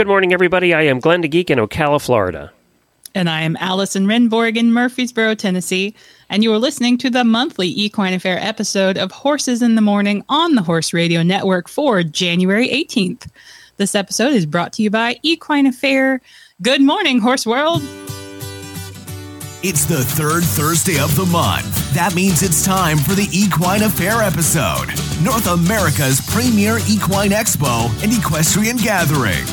Good morning, everybody. I am Glenn the Geek in Ocala, Florida. And I am Allison Rehnborg in Murfreesboro, Tennessee. And you are listening to the monthly Equine Affaire episode of Horses in the Morning on the Horse Radio Network for January 18th. This episode is brought to you by Equine Affaire. Good morning, Horse World. It's the third Thursday of the month. That means it's time for the Equine Affaire episode, North America's premier equine expo and equestrian gathering.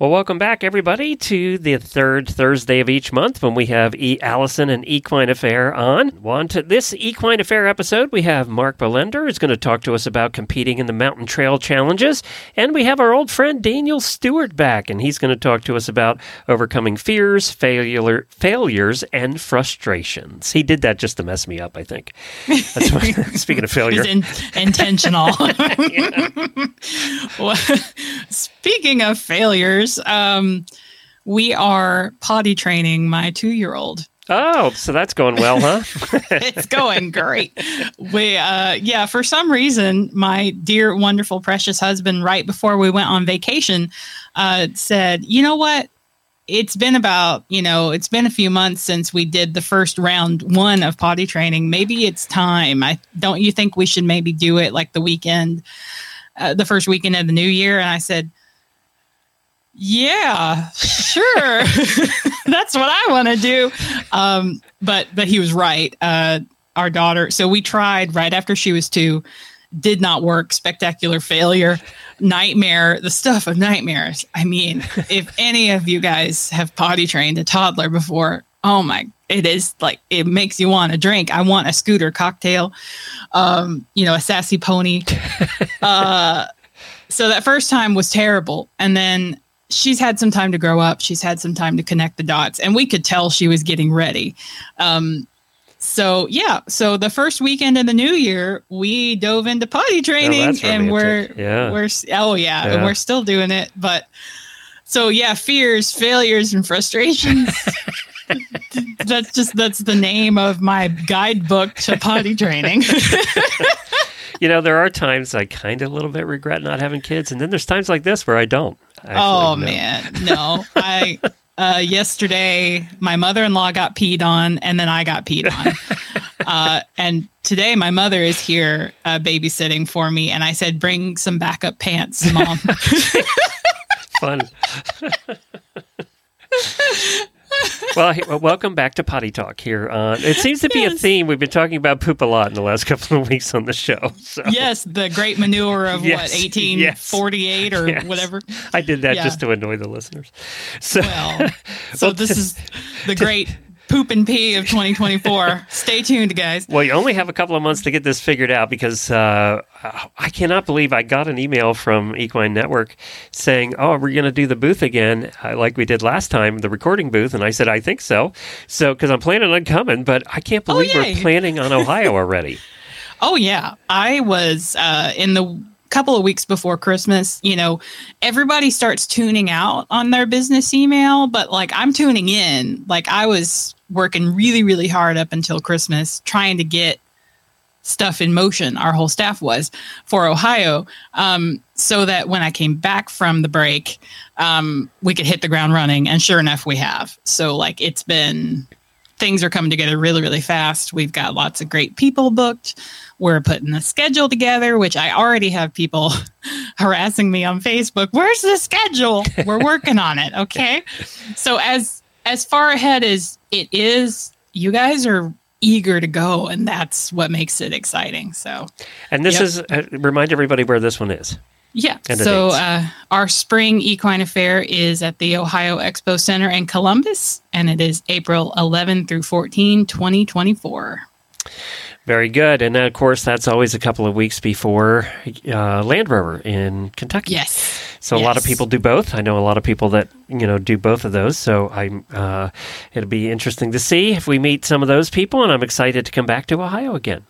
Well, welcome back, everybody, to the third Thursday of each month when we have E. Allison and Equine Affaire on. On to this Equine Affaire episode, we have Mark Bolender who's going to talk to us about competing in the Mountain Trail Challenges, and we have our old friend Daniel Stewart back, and he's going to talk to us about overcoming fears, failure, failures, and frustrations. He did that just to mess me up, I think. That's what, speaking of failure, in, intentional. well, speaking of failures, um, we are potty training my two year old. Oh, so that's going well, huh? it's going great. We, uh, yeah, for some reason, my dear, wonderful, precious husband, right before we went on vacation, uh, said, "You know what? It's been about, you know, it's been a few months since we did the first round one of potty training. Maybe it's time. I don't you think we should maybe do it like the weekend, uh, the first weekend of the new year?" And I said. Yeah, sure. That's what I want to do. Um, but but he was right. Uh, our daughter. So we tried right after she was two. Did not work. Spectacular failure. Nightmare. The stuff of nightmares. I mean, if any of you guys have potty trained a toddler before, oh my, it is like it makes you want to drink. I want a scooter cocktail. Um, you know, a sassy pony. Uh, so that first time was terrible, and then she's had some time to grow up. She's had some time to connect the dots, and we could tell she was getting ready. Um, so yeah, so the first weekend of the new year, we dove into potty training, that's and we're. Yeah. we're oh yeah, and we're still doing it. But so yeah, fears, failures, and frustrations. that's just that's the name of my guidebook to potty training. you know, there are times I kind of a little bit regret not having kids, and then there's times like this where I don't. Actually, oh no. man, no. I uh, yesterday my mother-in-law got peed on, and then I got peed on. Uh, and today my mother is here uh, babysitting for me, and I said, "Bring some backup pants, mom." Fun. well, he- well, welcome back to Potty Talk here. On, it seems to be a theme. We've been talking about poop a lot in the last couple of weeks on the show. So yes, the great manure of Yes, what 1848 or Yes. whatever. I did that Yeah. just to annoy the listeners. So Well, so this to- is the great poop and pee of 2024. Stay tuned, guys. Well, you only have a couple of months to get this figured out because uh, I cannot believe I got an email from Equine Network saying, "Oh, we're going to do the booth again, uh, like we did last time, the recording booth." And I said, "I think so." So, because I'm planning on coming, but I can't believe we're Oh, planning on Ohio already. Oh yeah, I was uh, in the couple of weeks before Christmas. You know, everybody starts tuning out on their business email, but like I'm tuning in. Like I was working really, really hard up until Christmas, trying to get stuff in motion. Our whole staff was for Ohio, um, so that when I came back from the break, um, we could hit the ground running. And sure enough, we have. So like it's been things are coming together really, really fast. We've got lots of great people booked. We're putting the schedule together, which I already have people harassing me on Facebook. Where's the schedule? We're working on it. Okay. So as as far ahead as it is, you guys are eager to go, and that's what makes it exciting. So And this Yep. is uh, remind everybody where this one is. yeah. So uh, our spring equine affaire is at the Ohio Expo Center in Columbus, and it is April 11 through 14, 2024. Very good. And then, of course, that's always a couple of weeks before uh, Land Rover in Kentucky. Yes. So a lot of people do both. I know a lot of people that you know do both of those. So I'm. Uh, it'll be interesting to see if we meet some of those people, and I'm excited to come back to Ohio again.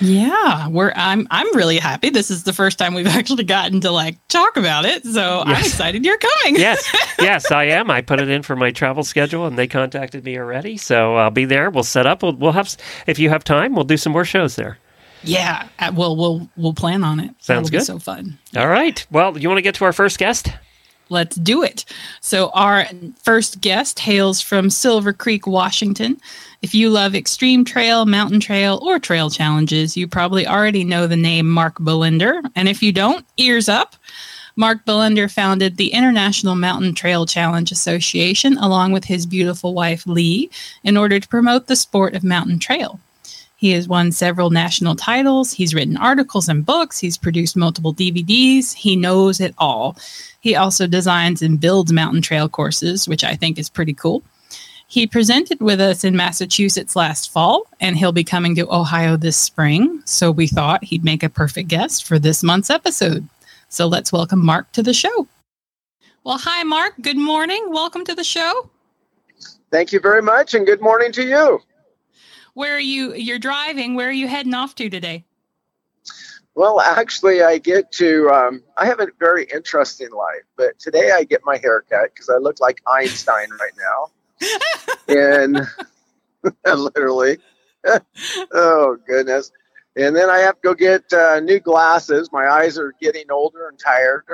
Yeah, we're I'm I'm really happy. This is the first time we've actually gotten to like talk about it. So I'm excited you're coming. Yes, yes, I am. I put it in for my travel schedule, and they contacted me already. So I'll be there. We'll set up. We'll, we'll have. If you have time, we'll do some more shows there. Yeah. uh, Well, we'll we'll plan on it. Sounds That'll Be good. so fun. All right. Well, you want to get to our first guest? Let's do it. So, our first guest hails from Silver Creek, Washington. If you love extreme trail, mountain trail, or trail challenges, you probably already know the name Mark Bolender. And if you don't, ears up. Mark Bolender founded the International Mountain Trail Challenge Association along with his beautiful wife, Lee, in order to promote the sport of mountain trail. He has won several national titles. He's written articles and books. He's produced multiple DVDs. He knows it all. He also designs and builds mountain trail courses, which I think is pretty cool. He presented with us in Massachusetts last fall, and he'll be coming to Ohio this spring. So we thought he'd make a perfect guest for this month's episode. So let's welcome Mark to the show. Well, hi, Mark. Good morning. Welcome to the show. Thank you very much, and good morning to you. Where are you? You're driving. Where are you heading off to today? Well, actually, I get to, um, I have a very interesting life, but today I get my hair cut because I look like Einstein right now. and literally, oh, goodness. And then I have to go get uh, new glasses. My eyes are getting older and tired.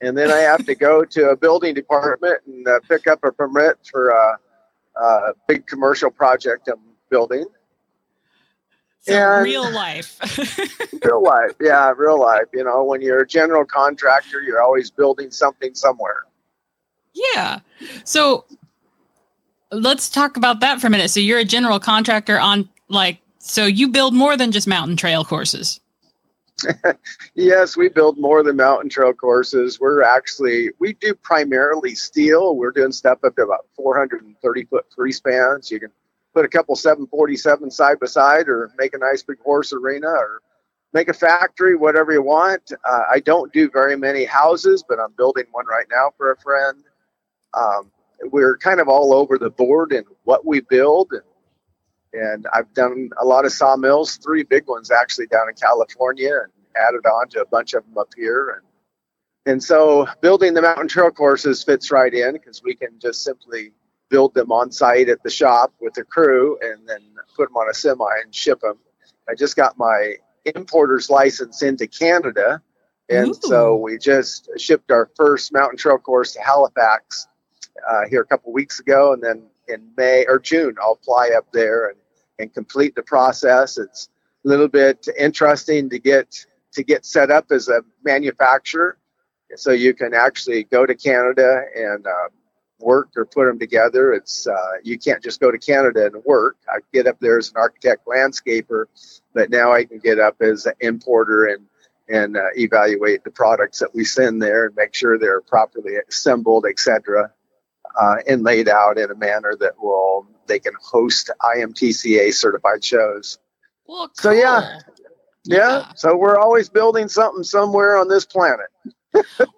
And then I have to go to a building department and uh, pick up a permit for a, a big commercial project I'm building. So And- real life. real life yeah real life you know when you're a general contractor you're always building something somewhere yeah. So let's talk about that for a minute. So you're a general contractor on like so you build more than just mountain trail courses. yes we build more than mountain trail courses we're actually we do primarily steel we're doing stuff up to about 430 foot free spans you can put a couple 747 side by side or make a nice big horse arena or make a factory whatever you want. Uh, i don't do very many houses but i'm building one right now for a friend. Um, we're kind of all over the board in what we build. And and I've done a lot of sawmills, three big ones actually down in California, and added on to a bunch of them up here. And and so building the mountain trail courses fits right in because we can just simply build them on site at the shop with the crew, and then put them on a semi and ship them. I just got my importer's license into Canada, and so we just shipped our first mountain trail course to Halifax uh, here a couple weeks ago, and then in May or June I'll fly up there and, and complete the process. It's a little bit interesting to get to get set up as a manufacturer, so you can actually go to Canada and uh, work or put them together. It's uh, you can't just go to Canada and work. I get up there as an architect landscaper, but now I can get up as an importer and and uh, evaluate the products that we send there and make sure they're properly assembled, etc uh, and laid out in a manner that will they can host IMTCA certified shows. Well, So, yeah. cool. Yeah. So we're always building something somewhere on this planet.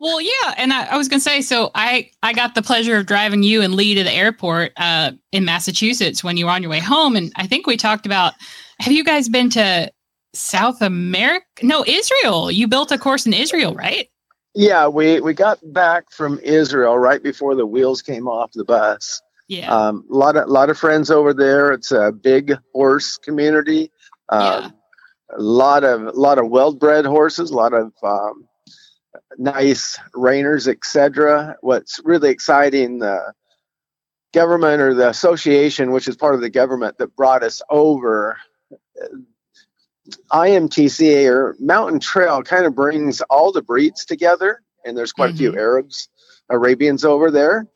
Well, yeah, and I, I was gonna say, so I I got the pleasure of driving you and Lee to the airport uh, in Massachusetts when you were on your way home, and I think we talked about. Have you guys been to South America? No, Israel. You built a course in Israel, right? Yeah, we we got back from Israel right before the wheels came off the bus. Yeah. Um, a lot of lot of friends over there. It's a big horse community. Um, Yeah. A lot of a lot of well-bred horses. A lot of um, nice reiners, etc. What's really exciting, the government or the association, which is part of the government that brought us over. uh, IMTCA or Mountain Trail kind of brings all the breeds together, and there's quite a few Mhm. Arabs, Arabians over there,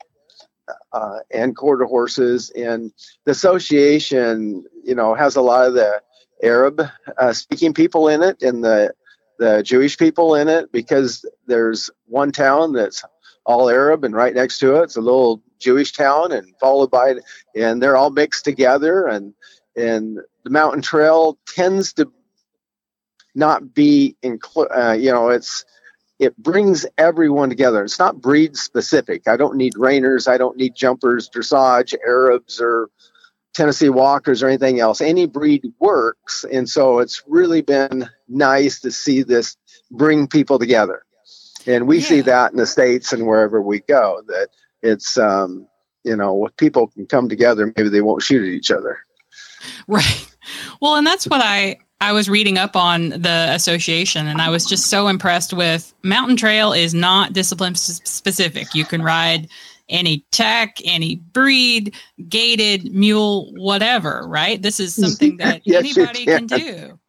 uh, and quarter horses. And the association, you know, has a lot of the Arab uh, speaking people in it and the the Jewish people in it because there's one town that's all Arab and right next to it, it's a little Jewish town and followed by it and they're all mixed together and and the mountain trail tends to not be inclu- uh, you know it's it brings everyone together. It's not breed specific. I don't need reiners. I don't need jumpers, dressage, Arabs, or Tennessee Walkers or anything else. Any breed works. And so it's really been nice to see this bring people together. And we see that in the States and wherever we go, that it's, um, you know, if people can come together, maybe they won't shoot at each other. Right. Well, and that's what I I was reading up on the association, and I was just so impressed with Mountain Trail is not discipline specific. You can ride any tech, any breed, gaited, mule, whatever. Right. This is something that Yes, anybody can can. do.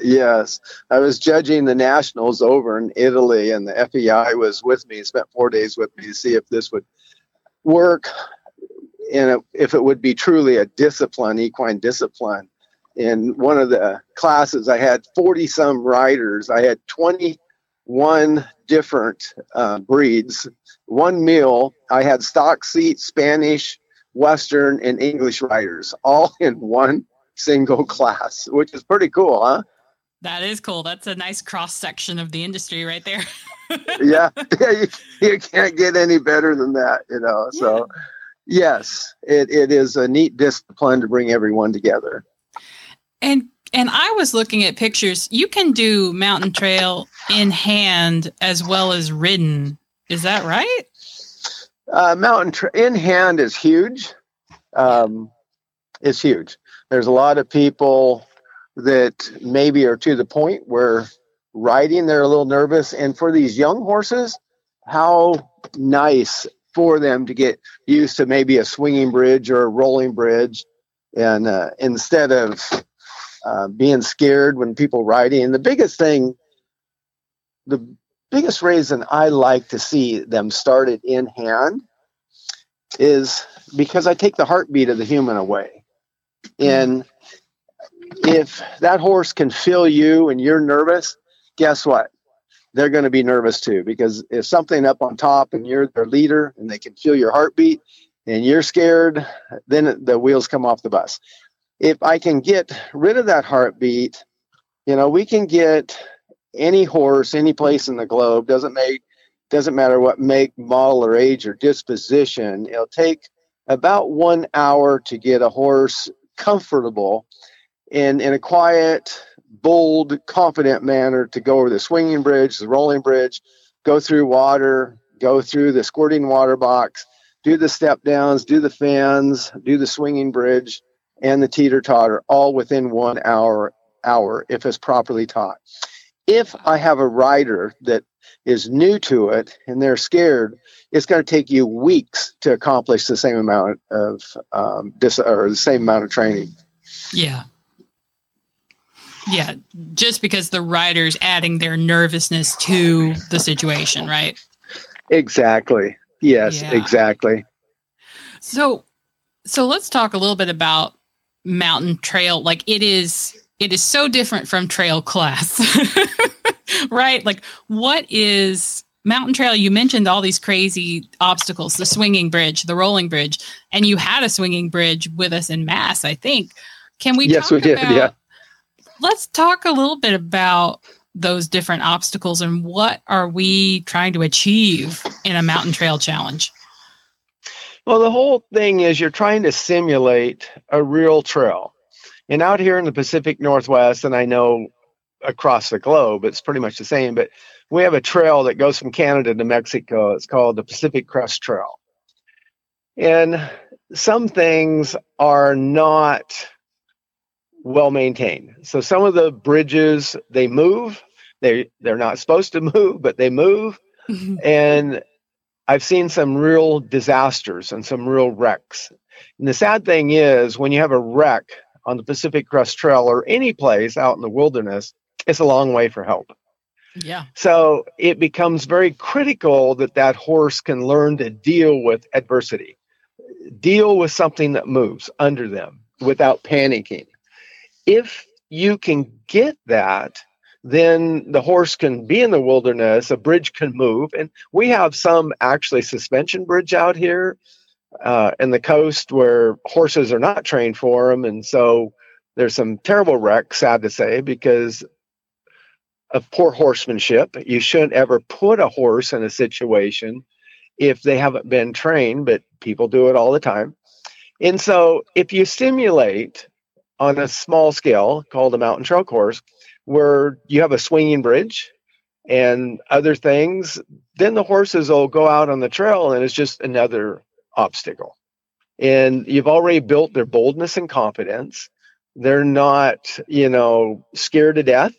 Yes, I was judging the nationals over in Italy, and the FEI was with me. Spent four days with me to see if this would work, and if it would be truly a discipline, equine discipline. In one of the classes, I had forty some riders. I had twenty one different uh, breeds, one meal. I had stock seat, Spanish, Western, and English riders, all in one single class, which is pretty cool, huh? That is cool. That's a nice cross section of the industry right there. yeah, yeah you, you can't get any better than that, you know. So, yes, it, it is a neat discipline to bring everyone together. And and I was looking at pictures. You can do mountain trail in hand as well as ridden. Is that right? Uh, mountain tra- in hand is huge. Um, it's huge. There's a lot of people that maybe are to the point where riding they're a little nervous, and for these young horses, how nice for them to get used to maybe a swinging bridge or a rolling bridge, and uh, instead of uh, being scared when people riding. And the biggest thing, the biggest reason I like to see them started in hand is because I take the heartbeat of the human away. And if that horse can feel you and you're nervous, guess what? They're going to be nervous too because if something up on top and you're their leader and they can feel your heartbeat and you're scared, then the wheels come off the bus. If I can get rid of that heartbeat, you know, we can get any horse any place in the globe doesn't make doesn't matter what make model or age or disposition it'll take about one hour to get a horse comfortable in in a quiet bold confident manner to go over the swinging bridge the rolling bridge go through water go through the squirting water box do the step downs do the fans do the swinging bridge and the teeter totter all within one hour hour if it's properly taught if I have a rider that is new to it and they're scared, it's going to take you weeks to accomplish the same amount of um, dis- or the same amount of training. Yeah. Yeah, just because the rider's adding their nervousness to the situation, right? Exactly. Yes, Yeah. exactly. So so let's talk a little bit about mountain trail. Like it is it is so different from trail class. right? Like what is mountain trail? You mentioned all these crazy obstacles, the swinging bridge, the rolling bridge, and you had a swinging bridge with us in Mass, I think. Can we Yes, talk we did, about yeah. Let's talk a little bit about those different obstacles and what are we trying to achieve in a mountain trail challenge? Well, the whole thing is you're trying to simulate a real trail. And out here in the Pacific Northwest, and I know across the globe, it's pretty much the same, but we have a trail that goes from Canada to Mexico. It's called the Pacific Crest Trail. And some things are not well maintained. So some of the bridges they move. They they're not supposed to move, but they move. And I've seen some real disasters and some real wrecks. And the sad thing is, when you have a wreck on the Pacific Crest Trail or any place out in the wilderness, it's a long way for help. yeah. So it becomes very critical that that horse can learn to deal with adversity, deal with something that moves under them without panicking. If you can get that, then the horse can be in the wilderness, a bridge can move. And we have some actually suspension bridge out here uh, in the coast where horses are not trained for them. And so there's some terrible wrecks, sad to say, because of poor horsemanship. You shouldn't ever put a horse in a situation if they haven't been trained, but people do it all the time. And so if you simulate on a small scale called a mountain trail course, where you have a swinging bridge and other things, then the horses will go out on the trail and it's just another obstacle. And you've already built their boldness and confidence. They're not, you know, scared to death.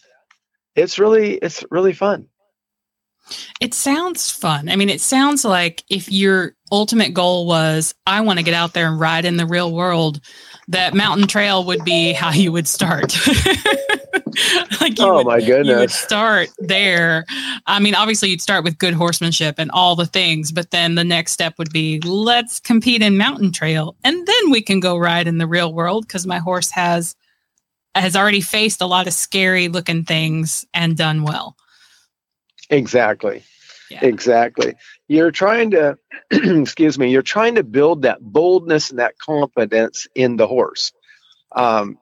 It's really, it's really fun. It sounds fun. I mean, it sounds like if your ultimate goal was, I want to get out there and ride in the real world, that mountain trail would be how you would start. like oh would, my you would goodness. start there. I mean, obviously you'd start with good horsemanship and all the things, but then the next step would be let's compete in mountain trail, and then we can go ride in the real world because my horse has has already faced a lot of scary looking things and done well. Exactly. Yeah. Exactly. You're trying to, excuse me, you're trying to build that boldness and that confidence in the horse. Um,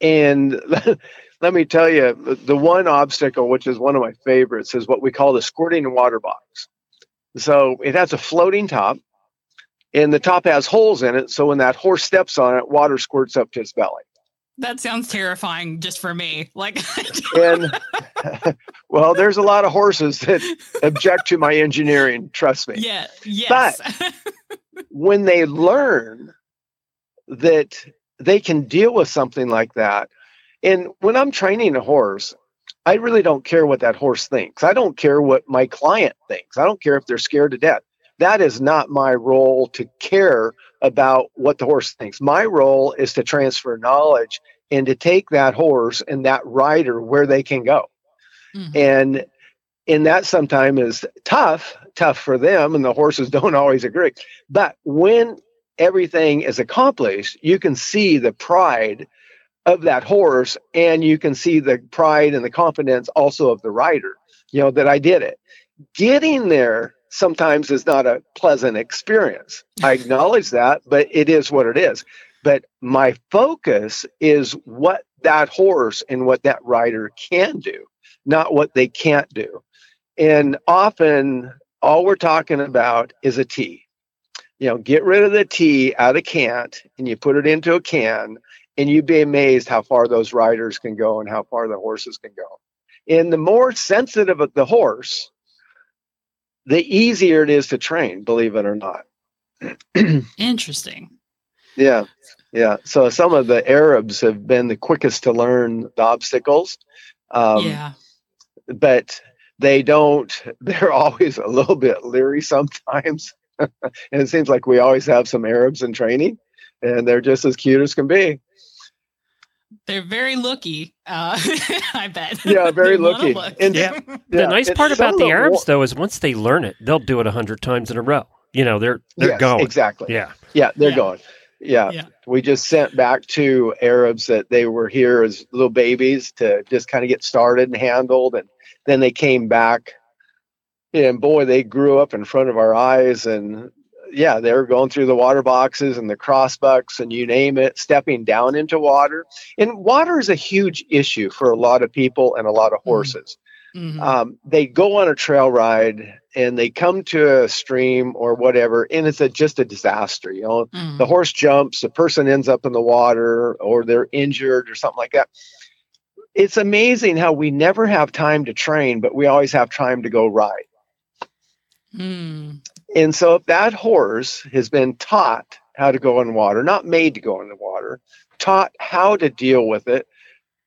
and let me tell you, the- one obstacle, which is one of my favorites, is what we call the squirting water box. So it has a floating top, and the top has holes in it. So when that horse steps on it, water squirts up to its belly. That sounds terrifying just for me. Like, And well, there's a lot of horses that object to my engineering. Trust me. yeah, yes. But when they learn that they can deal with something like that, and when I'm training a horse, I really don't care what that horse thinks. I don't care what my client thinks. I don't care if they're scared to death. That is not my role to care about what the horse thinks. My role is to transfer knowledge and to take that horse and that rider where they can go Mhm. and and that sometimes is tough tough for them and the horses don't always agree but when everything is accomplished you can see the pride of that horse and you can see the pride and the confidence also of the rider you know that i did it getting there sometimes is not a pleasant experience i acknowledge that but it is what it is but my focus is what that horse and what that rider can do not what they can't do. And often all we're talking about is a T. You know, get rid of the tea out of can't and you put it into a can, and you'd be amazed how far those riders can go and how far the horses can go. And the more sensitive the horse, the easier it is to train, believe it or not. Interesting. Yeah. Yeah. So some of the Arabs have been the quickest to learn the obstacles. Um, yeah. but they don't they're always a little bit leery sometimes and it seems like we always have some arabs in training and they're just as cute as can be They're very looky. Uh, I bet. Yeah, very They looky. look. And- Yeah. Yeah, the nice part some about the the Arabs, wa- though, is once they learn it, they'll do it a hundred times in a row. You know, they're they're yes, going. exactly Yeah. yeah they're Yeah. going yeah. Yeah. we just sent back two arabs that they were here as little babies to just kind of get started and handled and then they came back and boy they grew up in front of our eyes and yeah they were going through the water boxes and the crossbucks and you name it stepping down into water and water is a huge issue for a lot of people and a lot of horses Mhm. um, they go on a trail ride and they come to a stream or whatever and it's a, just a disaster you know Mhm. the horse jumps, the person ends up in the water, or they're injured or something like that. It's amazing how we never have time to train, but we always have time to go ride. Mm. And so, that horse has been taught how to go in water, not made to go in the water, taught how to deal with it,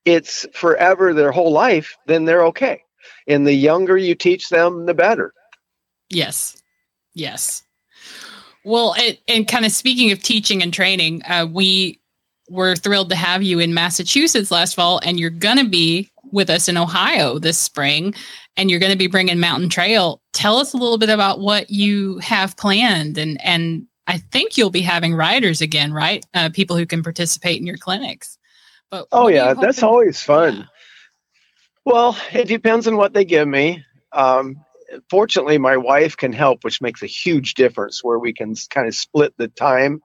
it's forever their whole life, then they're okay. And the younger you teach them, the better. Yes. Yes. Well, it, and kind of speaking of teaching and training, uh, we were thrilled to have you in Massachusetts last fall, and you're going to be with us in Ohio this spring, and you're going to be bringing Mountain Trail. Tell us a little bit about what you have planned, and and I think you'll be having riders again, right? Uh, people who can participate in your clinics. But Oh, what are you yeah, that's always fun. Yeah. Well, it depends on what they give me. Um, fortunately, my wife can help, which makes a huge difference where we can kind of split the time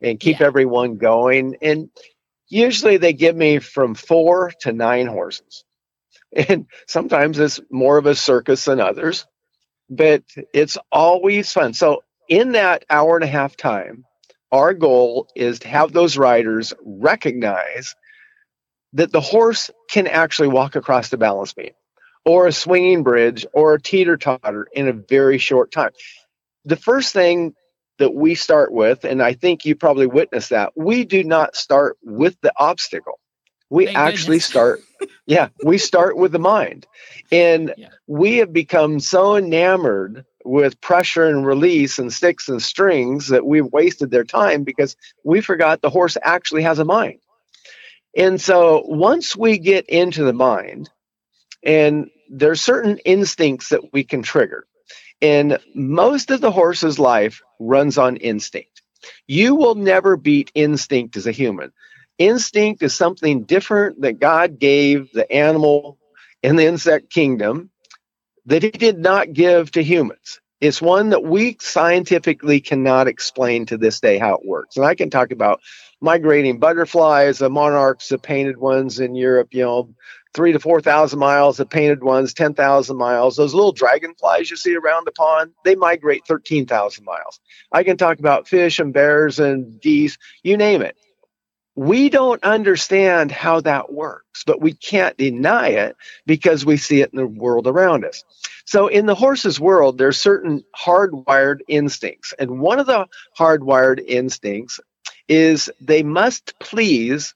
and keep Yeah. everyone going. And usually they give me from four to nine horses. And sometimes it's more of a circus than others, but it's always fun. So, in that hour and a half time, our goal is to have those riders recognize that the horse can actually walk across the balance beam or a swinging bridge or a teeter totter in a very short time. The first thing that we start with, and I think you probably witnessed that, we do not start with the obstacle. We Thank actually goodness. start, yeah, we start with the mind. And Yeah. we have become so enamored with pressure and release and sticks and strings that we've wasted their time because we forgot the horse actually has a mind. And so once we get into the mind, and there's certain instincts that we can trigger. And most of the horse's life runs on instinct. You will never beat instinct as a human. Instinct is something different that God gave the animal and the insect kingdom that He did not give to humans. It's one that we scientifically cannot explain to this day how it works. And I can talk about migrating butterflies, the monarchs, the painted ones in Europe, you know, three to 4,000 miles, the painted ones, 10,000 miles. Those little dragonflies you see around the pond, they migrate 13,000 miles. I can talk about fish and bears and geese, you name it. We don't understand how that works, but we can't deny it because we see it in the world around us. So, in the horse's world, there's certain hardwired instincts. And one of the hardwired instincts is they must please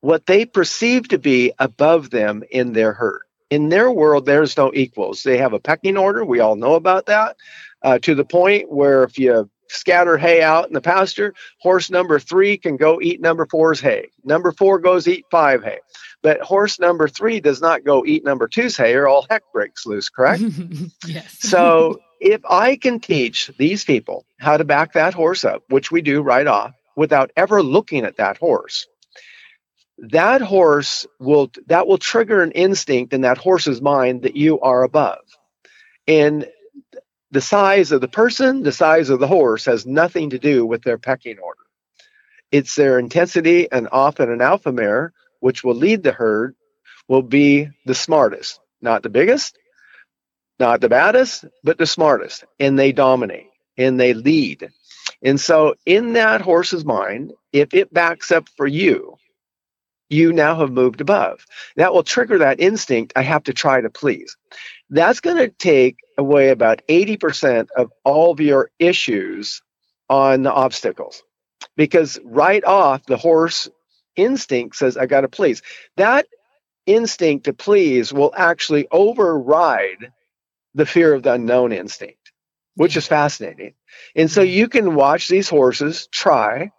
what they perceive to be above them in their herd. In their world, there's no equals. They have a pecking order. We all know about that. Uh, to the point where if you scatter hay out in the pasture, horse number three can go eat number four's hay. Number four goes eat five hay. But horse number three does not go eat number two's hay, or all heck breaks loose, correct? yes. So if I can teach these people how to back that horse up, which we do right off, without ever looking at that horse, that horse will that will trigger an instinct in that horse's mind that you are above. And the size of the person, the size of the horse has nothing to do with their pecking order. It's their intensity, and often an alpha mare, which will lead the herd, will be the smartest, not the biggest, not the baddest, but the smartest. And they dominate and they lead. And so, in that horse's mind, if it backs up for you, you now have moved above. That will trigger that instinct. I have to try to please. That's going to take away about 80% of all of your issues on the obstacles because right off, the horse instinct says, I got to please. That instinct to please will actually override the fear of the unknown instinct, which is fascinating. And so you can watch these horses try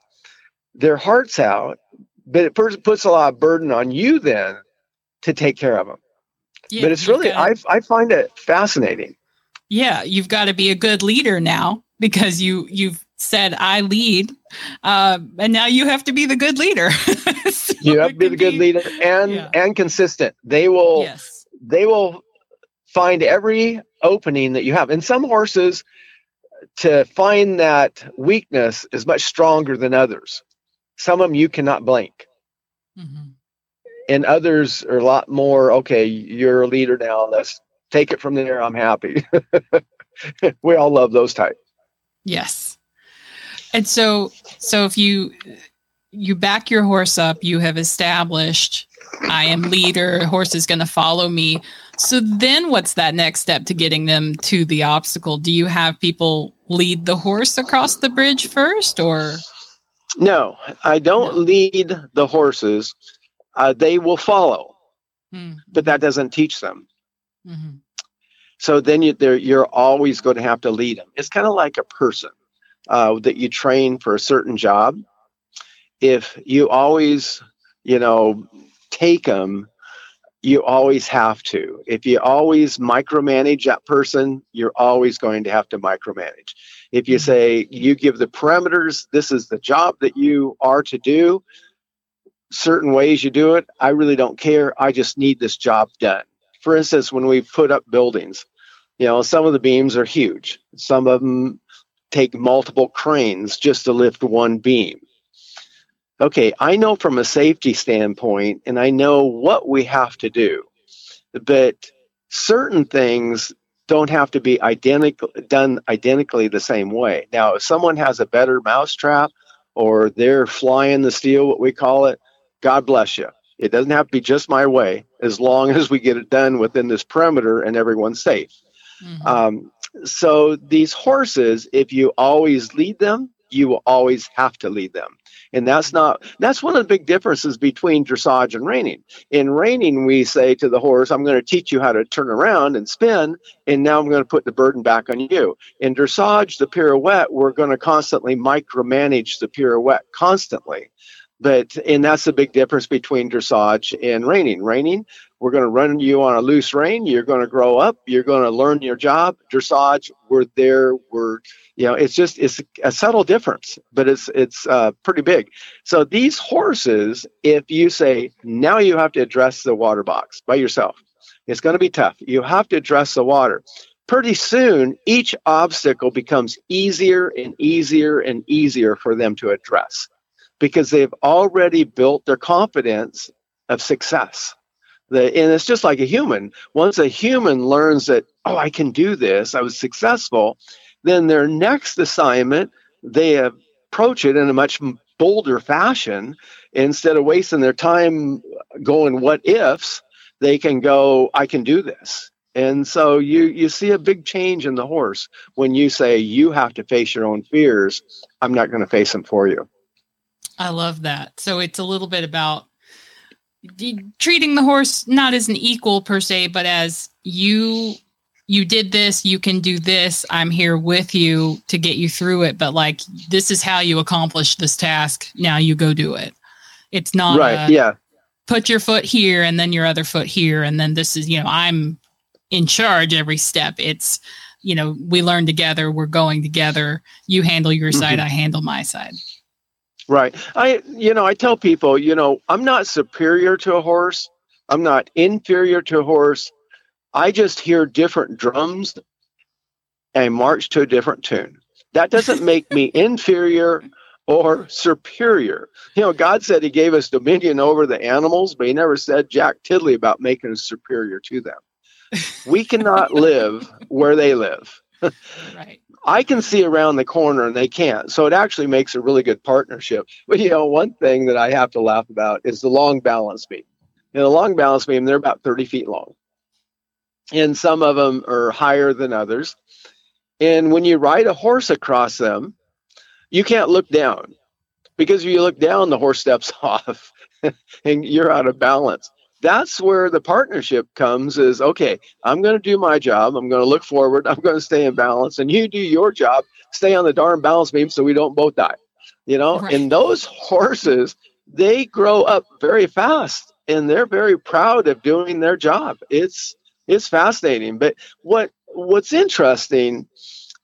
their hearts out, but it puts a lot of burden on you then to take care of them. Yeah, but it's really, gotta- I, I find it fascinating. yeah, you've got to be a good leader now because you you've said I lead, uh, and now you have to be the good leader. So You have to be the good leader and yeah. and consistent. They will Yes. they will find every opening that you have. And some horses to find that weakness is much stronger than others. Some of them you cannot blink. Mhm. And others are a lot more okay you're a leader now let's take it from there i'm happy we all love those types Yes. And so so if you you back your horse up, you have established I am leader, horse is going to follow me. So then what's that next step to getting them to the obstacle? Do you have people lead the horse across the bridge first or no i don't No. lead the horses uh, they will follow. Hmm, but that doesn't teach them. Mhm. so then you, you're always going to have to lead them. It's kind of like a person uh, that you train for a certain job. If you always you know take them you always have to. If you always micromanage that person you're always going to have to micromanage. If you Mhm. say you give the parameters this is the job that you are to do certain ways you do it i really don't care. I just need this job done. For instance when we put up buildings you know some of the beams are huge. Some of them take multiple cranes just to lift one beam. Okay, I know from a safety standpoint and I know what we have to do, but certain things don't have to be identical done identically the same way. Now, if someone has a better mousetrap or they're flying the steel, what we call it, God bless you. It doesn't have to be just my way as long as we get it done within this perimeter and everyone's safe. Mm-hmm. Um, so these horses, if you always lead them, you will always have to lead them. And that's not that's one of the big differences between dressage and reining. In reining, we say to the horse, I'm going to teach you how to turn around and spin, and now I'm going to put the burden back on you. In dressage, the pirouette, we're going to constantly micromanage the pirouette constantly. But and that's the big difference between dressage and reining. Reining, we're going to run you on a loose rein. You're going to grow up. You're going to learn your job. Dressage, we're there. We're you know, it's just it's a subtle difference, but it's it's uh, pretty big. So these horses, if you say now you have to address the water box by yourself, it's going to be tough. You have to address the water. Pretty soon, each obstacle becomes easier and easier and easier for them to address because they've already built their confidence of success. The, and it's just like a human. Once a human learns that, oh, I can do this, I was successful, then their next assignment, they approach it in a much bolder fashion. Instead of wasting their time going, what ifs, they can go, I can do this. And so you you see a big change in the horse when you say you have to face your own fears. I'm not going to face them for you. I love that. So it's a little bit about treating the horse not as an equal per se, but as you you did this, you can do this. I'm here with you to get you through it. But like this is how you accomplish this task. Now you go do it. It's not right. A, yeah. Put your foot here and then your other foot here, and then this is you know I'm in charge every step. It's you know we learn together. We're going together. You handle your mm-hmm. side. I handle my side. Right. I you know, I tell people, you know, I'm not superior to a horse. I'm not inferior to a horse. I just hear different drums and march to a different tune. That doesn't make me inferior or superior. You know, God said He gave us dominion over the animals, but He never said Jack Tiddley about making us superior to them. We cannot live where they live. Right. I can see around the corner and they can't. So it actually makes a really good partnership. But you know, one thing that I have to laugh about is the long balance beam. In the long balance beam, they're about 30 feet long. And some of them are higher than others. And when you ride a horse across them, you can't look down because if you look down, the horse steps off and you're out of balance that's where the partnership comes is okay i'm going to do my job i'm going to look forward i'm going to stay in balance and you do your job stay on the darn balance beam so we don't both die you know? Right. and those horses they grow up very fast and they're very proud of doing their job. It's it's fascinating but what what's interesting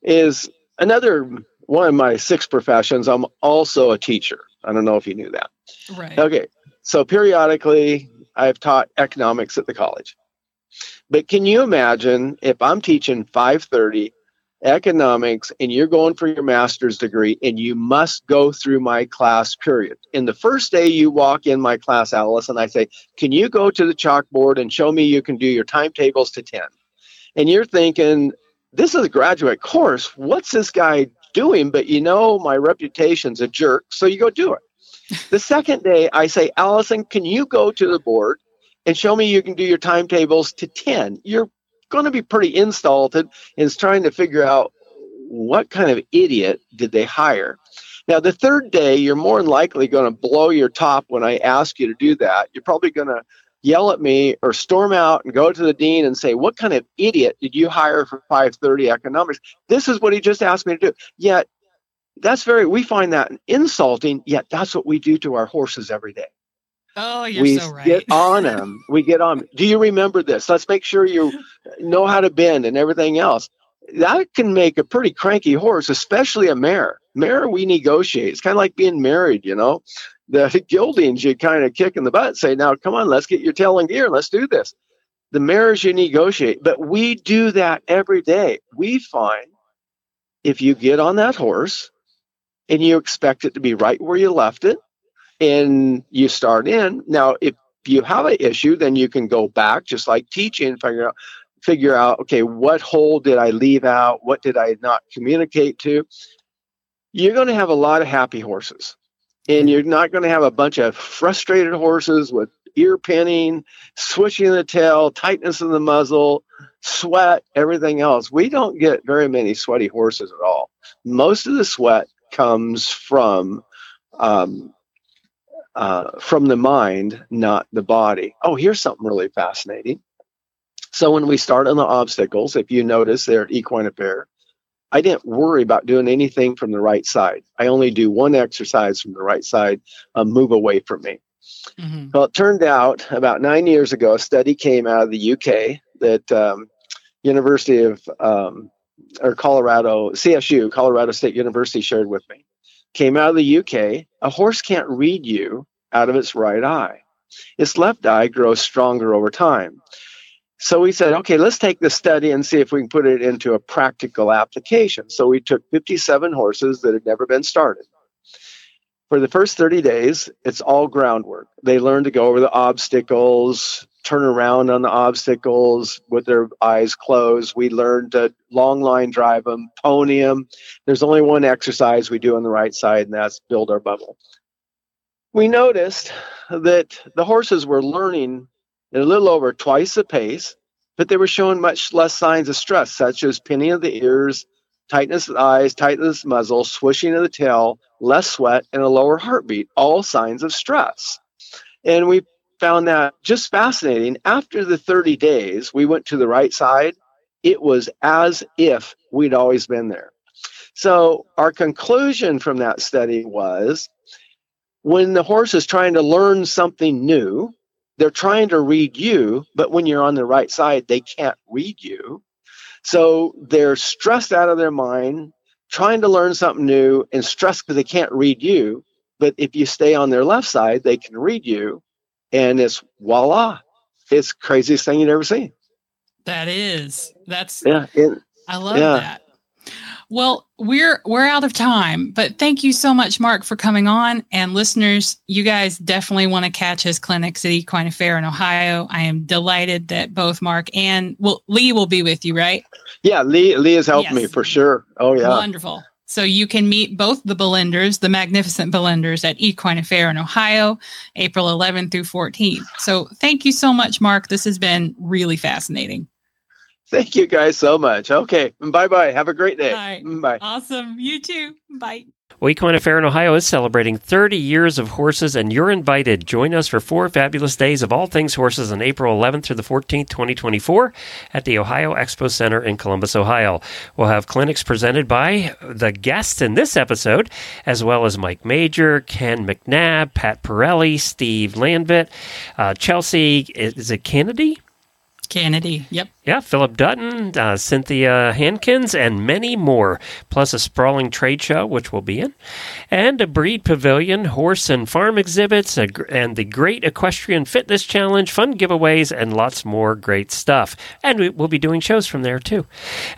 is another one of my six professions i'm also a teacher. I don't know if you knew that. Right. Okay so periodically I've taught economics at the college. But can you imagine if I'm teaching 530 economics and you're going for your master's degree and you must go through my class period. In the first day you walk in my class, Alice, and I say, Can you go to the chalkboard and show me you can do your timetables to 10? And you're thinking, This is a graduate course. What's this guy doing? But you know, my reputation's a jerk. So you go do it. The second day, I say, Allison, can you go to the board and show me you can do your timetables to 10? You're going to be pretty insulted and is trying to figure out what kind of idiot did they hire. Now, the third day, you're more than likely going to blow your top when I ask you to do that. You're probably going to yell at me or storm out and go to the dean and say, What kind of idiot did you hire for 530 economics? This is what he just asked me to do. Yet that's very we find that insulting yet that's what we do to our horses every day. Oh you're we so right. get on them. We get on do you remember this? Let's make sure you know how to bend and everything else. That can make a pretty cranky horse especially a mare. Mare we negotiate. It's kind of like being married you know? The geldings you kind of kick in the butt and say now come on let's get your tail in gear. Let's do this. The mares you negotiate but we do that every day. We find if you get on that horse and you expect it to be right where you left it, and you start in. Now, if you have an issue, then you can go back, just like teaching, figure out figure out okay what hole did i leave out? What did i not communicate to? You're going to have a lot of happy horses and you're not going to have a bunch of frustrated horses with ear pinning switching the tail tightness in the muzzle sweat everything else. We don't get very many sweaty horses at all. Most of the sweat comes from um, uh, from the mind, not the body. Oh, here's something really fascinating. So when we start on the obstacles, if you notice there at Equine Affaire, I didn't worry about doing anything from the right side. I only do one exercise from the right side, uh, move away from me. Mm-hmm. Well, it turned out about nine years ago, a study came out of the UK that um, University of um, or Colorado, CSU, Colorado State University, shared with me. Came out of the UK. A horse can't read you out of its right eye. Its left eye grows stronger over time. So we said, okay, let's take this study and see if we can put it into a practical application. So we took 57 horses that had never been started. For the first 30 days, it's all groundwork. They learn to go over the obstacles, turn around on the obstacles with their eyes closed. We learn to long line drive them, pony them. There's only one exercise we do on the right side, and that's build our bubble. We noticed that the horses were learning at a little over twice the pace, but they were showing much less signs of stress, such as pinning of the ears, tightness of the eyes, tightness of the muzzle, swishing of the tail, less sweat, and a lower heartbeat, all signs of stress. And we found that just fascinating. After the 30 days, we went to the right side. It was as if we'd always been there. So, our conclusion from that study was when the horse is trying to learn something new, they're trying to read you, but when you're on the right side, they can't read you. So they're stressed out of their mind, trying to learn something new and stressed because they can't read you. But if you stay on their left side, they can read you. And it's voila. It's craziest thing you'd ever seen. That is. That's yeah. It, I love yeah. that. Well, we're we're out of time, but thank you so much, Mark, for coming on. And listeners, you guys definitely want to catch his clinics at Equine Affaire in Ohio. I am delighted that both Mark and well, Lee will be with you, right? Yeah, Lee Lee has helped yes. me for sure. Oh yeah, wonderful. So you can meet both the Bolenders, the magnificent Bolenders, at Equine Affaire in Ohio, April 11th through 14th. So thank you so much, Mark. This has been really fascinating. Thank you guys so much. Okay. Bye bye. Have a great day. Right. Bye. Awesome. You too. Bye. Equine Affaire in Ohio is celebrating 30 years of horses, and you're invited. Join us for four fabulous days of all things horses on April 11th through the 14th, 2024, at the Ohio Expo Center in Columbus, Ohio. We'll have clinics presented by the guests in this episode, as well as Mike Major, Ken McNabb, Pat Parelli, Steve Lantvit, uh, Chelsea, is it Kennedy? Kennedy, yep. Yeah, Philip Dutton, uh, Cynthia Hankins, and many more, plus a sprawling trade show, which we'll be in, and a breed pavilion, horse and farm exhibits, and the Great Equestrian Fitness Challenge, fun giveaways, and lots more great stuff. And we, will be doing shows from there too.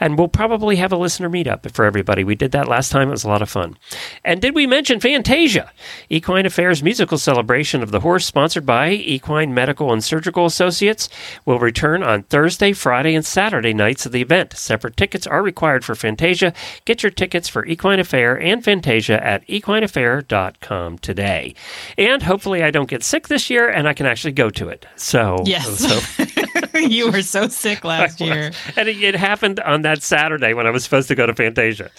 And we'll probably have a listener meetup for everybody. We did that last time, it was a lot of fun. And did we mention Fantasia, Equine Affaire's musical celebration of the horse, sponsored by Equine Medical and Surgical Associates, will return on Thursday, Friday, Friday and Saturday nights of the event. Separate tickets are required for Fantasia. Get your tickets for Equine Affaire and Fantasia at equineaffaire.com today. And hopefully I don't get sick this year and I can actually go to it. So, yes. So. you were so sick last year. And it, it, happened on that Saturday when I was supposed to go to Fantasia.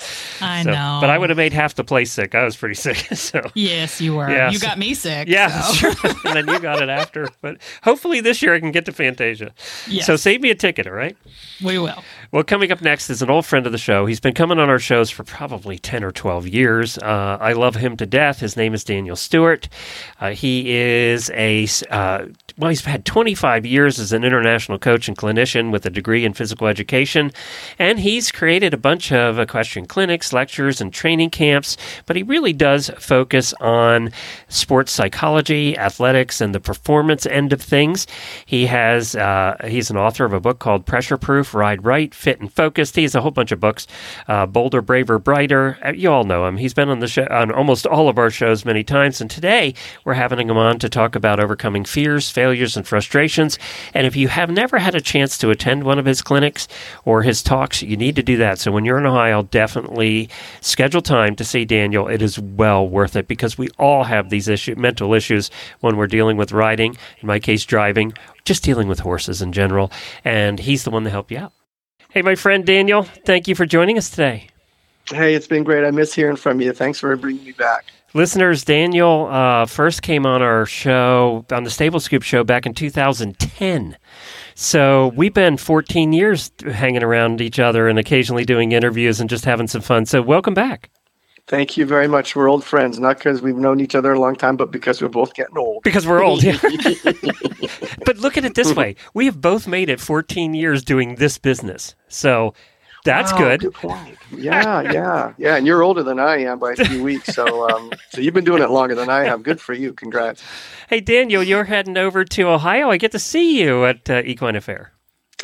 I so, know. But I would have made half the place sick. I was pretty sick. So Yes, you were. Yeah, you got me sick. Yeah. So. and then you got it after. But hopefully this year I can get to Fantasia. Yes. So save me a ticket, all right? We will. Well, coming up next is an old friend of the show. He's been coming on our shows for probably 10 or 12 years. Uh, I love him to death. His name is Daniel Stewart. Uh, he is a, uh, well, he's had 25 years as an international coach and clinician with a degree in physical education. And he's created a bunch of equestrian clinics, lectures, and training camps. But he really does focus on sports psychology, athletics, and the performance end of things. He has uh, he's an author of a book called Pressure Proof: Ride Right, Fit and Focused. He has a whole bunch of books: uh, Bolder, Braver, Brighter. Uh, You all know him. He's been on the show on almost all of our shows many times, and today we're having him on to talk about overcoming fears, failures, and frustrations. And if you have never had a chance to attend one of his clinics or his talks, you need to do that. So when you're in Ohio, definitely schedule time to see Daniel. It is well worth it because we all have these issue, mental issues when we're dealing with riding, in my case, driving, just dealing with horses in general. And he's the one to help you out. Hey, my friend Daniel, thank you for joining us today. Hey, it's been great. I miss hearing from you. Thanks for bringing me back. Listeners, Daniel uh, first came on our show, on the Stable Scoop show back in 2010. So we've been 14 years hanging around each other and occasionally doing interviews and just having some fun. So welcome back. Thank you very much. We're old friends, not because we've known each other a long time, but because we're both getting old. Because we're old. Yeah. but look at it this way we have both made it 14 years doing this business. So that's Wow, good. Good. Yeah, yeah, yeah. And you're older than I am by a few weeks, so um, so you've been doing it longer than I have. Good for you. Congrats. Hey, Daniel, you're heading over to Ohio. I get to see you at uh, Equine Affaire.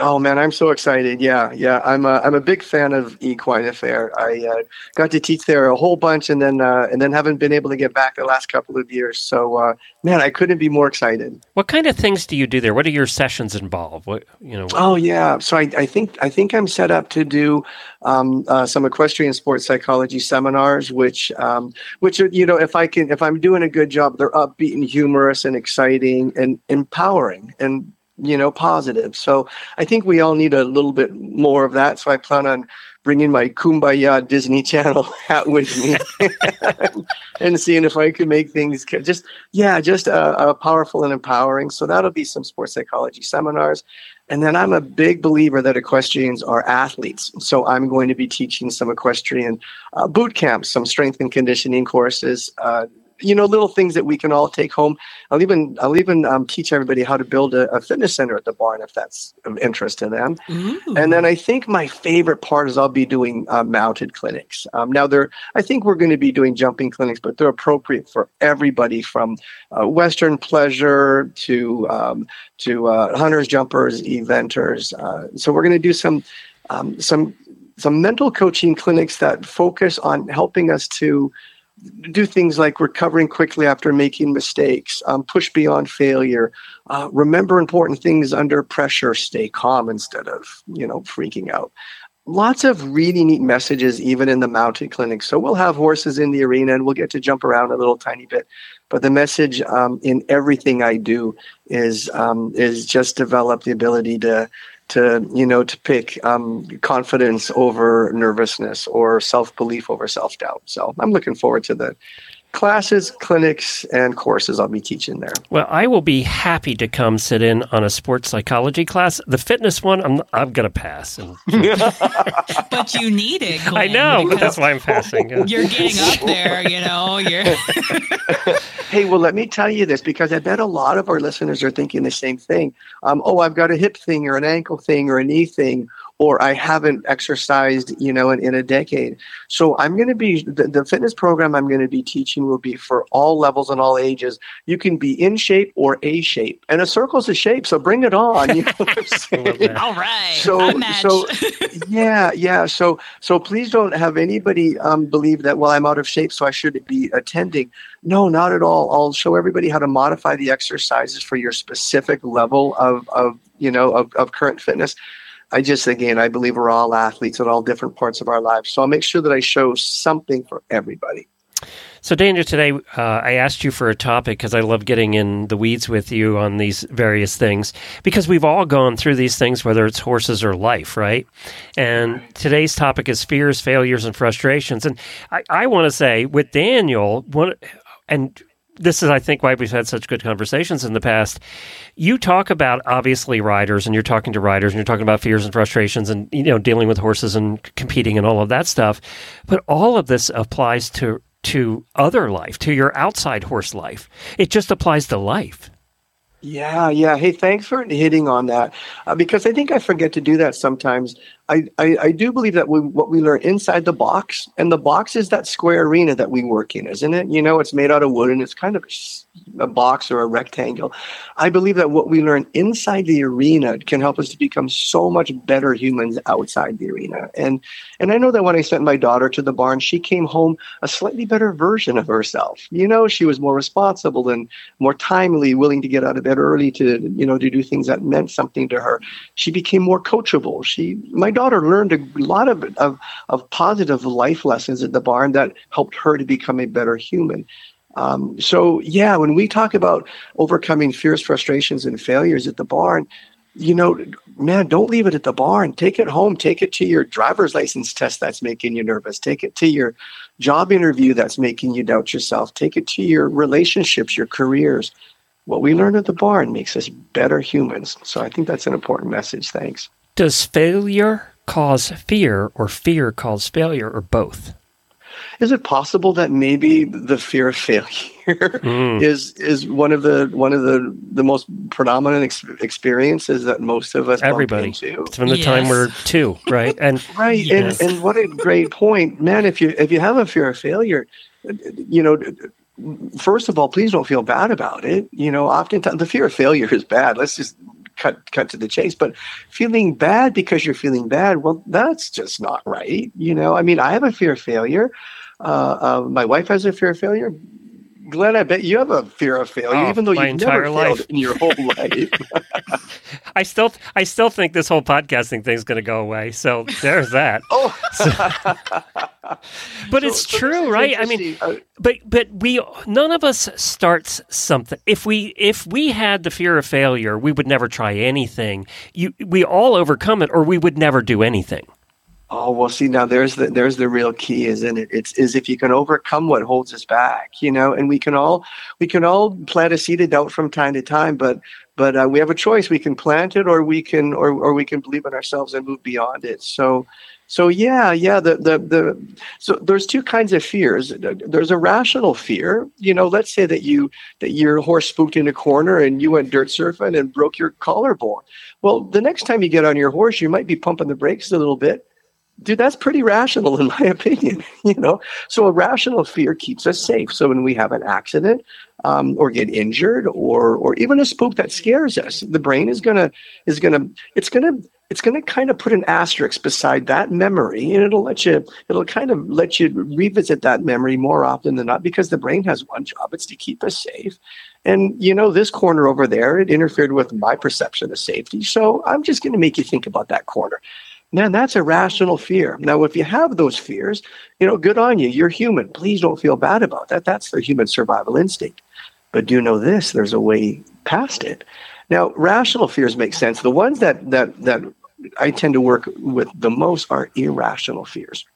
Oh man, I'm so excited. Yeah, yeah. I'm a, I'm a big fan of Equine Affaire. I uh, got to teach there a whole bunch, and then uh, and then haven't been able to get back the last couple of years. So uh, man, I couldn't be more excited. What kind of things do you do there? What are your sessions involved? What you know? Oh yeah. So I, I think I think I'm set up to do um, uh, some equestrian sports psychology seminars, which um, which are you know if I can if I'm doing a good job, they're upbeat and humorous and exciting and empowering and you know positive. So I think we all need a little bit more of that. So I plan on bringing my Kumbaya Disney Channel hat with me and seeing if I can make things just yeah just uh, uh, powerful and empowering. So that'll be some sports psychology seminars. And then I'm a big believer that equestrians are athletes. So I'm going to be teaching some equestrian uh, boot camps, some strength and conditioning courses, uh, you know, little things that we can all take home. I'll even I'll even um, teach everybody how to build a, a fitness center at the barn if that's of interest to them. And then I think my favorite part is I'll be doing uh, mounted clinics. Um, now they're I think we're going to be doing jumping clinics, but they're appropriate for everybody from uh, Western pleasure to um, to uh, hunters, jumpers, eventers. Uh, so we're going to do some um, some some mental coaching clinics that focus on helping us to do things like recovering quickly after making mistakes, um, push beyond failure, uh, remember important things under pressure, stay calm instead of you know freaking out. Lots of really neat messages, even in the mounted clinic. So we'll have horses in the arena, and we'll get to jump around a little tiny bit. But the message um, in everything I do is um, is just develop the ability to to you know to pick um, confidence over nervousness or self belief over self doubt. So I'm looking forward to the classes, clinics, and courses I'll be teaching there. Well, I will be happy to come sit in on a sports psychology class. The fitness one, I'm I'm gonna pass. But you need it. I know, but that's why I'm passing. yeah. You're getting up there, you know. You're Hey, well, let me tell you this because I bet a lot of our listeners are thinking the same thing. Um, oh, I've got a hip thing or an ankle thing or a knee thing, or I haven't exercised, you know, in, in a decade. So I'm going to be the, the fitness program I'm going to be teaching will be for all levels and all ages. You can be in shape or a shape, and a circle's a shape, so bring it on. You know what I'm saying? all right. So- so- yeah yeah so so please don't have anybody um, believe that well i'm out of shape so i shouldn't be attending no not at all i'll show everybody how to modify the exercises for your specific level of of you know of, of current fitness i just again i believe we're all athletes at all different parts of our lives so i'll make sure that i show something for everybody So, Daniel, today uh, I asked you for a topic because I love getting in the weeds with you on these various things because we've all gone through these things, whether it's horses or life, right? And today's topic is fears, failures, and frustrations. And I, I want to say with Daniel, one, and this is, I think, why we've had such good conversations in the past. You talk about obviously riders, and you're talking to riders, and you're talking about fears and frustrations, and you know dealing with horses and competing and all of that stuff. But all of this applies to to other life, to your outside horse life. It just applies to life. Yeah, yeah. Hey, thanks for hitting on that uh, because I think I forget to do that sometimes. I, I, I do believe that we, what we learn inside the box, and the box is that square arena that we work in, isn't it? You know, it's made out of wood and it's kind of a box or a rectangle. I believe that what we learn inside the arena can help us to become so much better humans outside the arena. And and I know that when I sent my daughter to the barn, she came home a slightly better version of herself. You know, she was more responsible and more timely, willing to get out of bed early to you know to do things that meant something to her. She became more coachable. She my daughter learned a lot of, of, of positive life lessons at the barn that helped her to become a better human. Um, so, yeah, when we talk about overcoming fears, frustrations, and failures at the barn, you know, man, don't leave it at the barn. Take it home. Take it to your driver's license test that's making you nervous. Take it to your job interview that's making you doubt yourself. Take it to your relationships, your careers. What we learn at the barn makes us better humans. So I think that's an important message. Thanks. Does failure cause fear or fear cause failure or both? Is it possible that maybe the fear of failure mm. is is one of the one of the the most predominant ex- experiences that most of us everybody it's from the yes. time we're two right and right yes. and and what a great point man if you if you have a fear of failure you know first of all please don't feel bad about it you know oftentimes the fear of failure is bad let's just cut cut to the chase. But feeling bad because you're feeling bad, well, that's just not right. You know, I mean, I have a fear of failure. Uh, uh, my wife has a fear of failure. Glenn, I bet you have a fear of failure, oh, even though you've never life. failed in your whole life. I still, I still think this whole podcasting thing is going to go away. So there's that. oh, so, but so, it's so true, right? I mean, uh, but but we none of us starts something. If we if we had the fear of failure, we would never try anything. You, we all overcome it, or we would never do anything. Oh well, see now there's the there's the real key, isn't it? It's is if you can overcome what holds us back, you know. And we can all we can all plant a seed of doubt from time to time, but but uh, we have a choice. We can plant it, or we can or or we can believe in ourselves and move beyond it. So so yeah, yeah. The the the so there's two kinds of fears. There's a rational fear. You know, let's say that you that your horse spooked in a corner and you went dirt surfing and broke your collarbone. Well, the next time you get on your horse, you might be pumping the brakes a little bit dude that's pretty rational in my opinion you know? So a rational fear keeps us safe. So when we have an accident um, or get injured or or even a spook that scares us the brain is gonna is gonna it's gonna it's to kind of put an asterisk beside that memory and it'll let you it'll kind of let you revisit that memory more often than not because the brain has one job it's to keep us safe. And you know this corner over there it interfered with my perception of safety. So i'm just to make you think about that corner Man, that's a rational fear. Now, if you have those fears, you know, good on you. You're human. Please don't feel bad about that. That's the human survival instinct. But do know this: there's a way past it. Now, rational fears make sense. The ones that that that I tend to work with the most are irrational fears.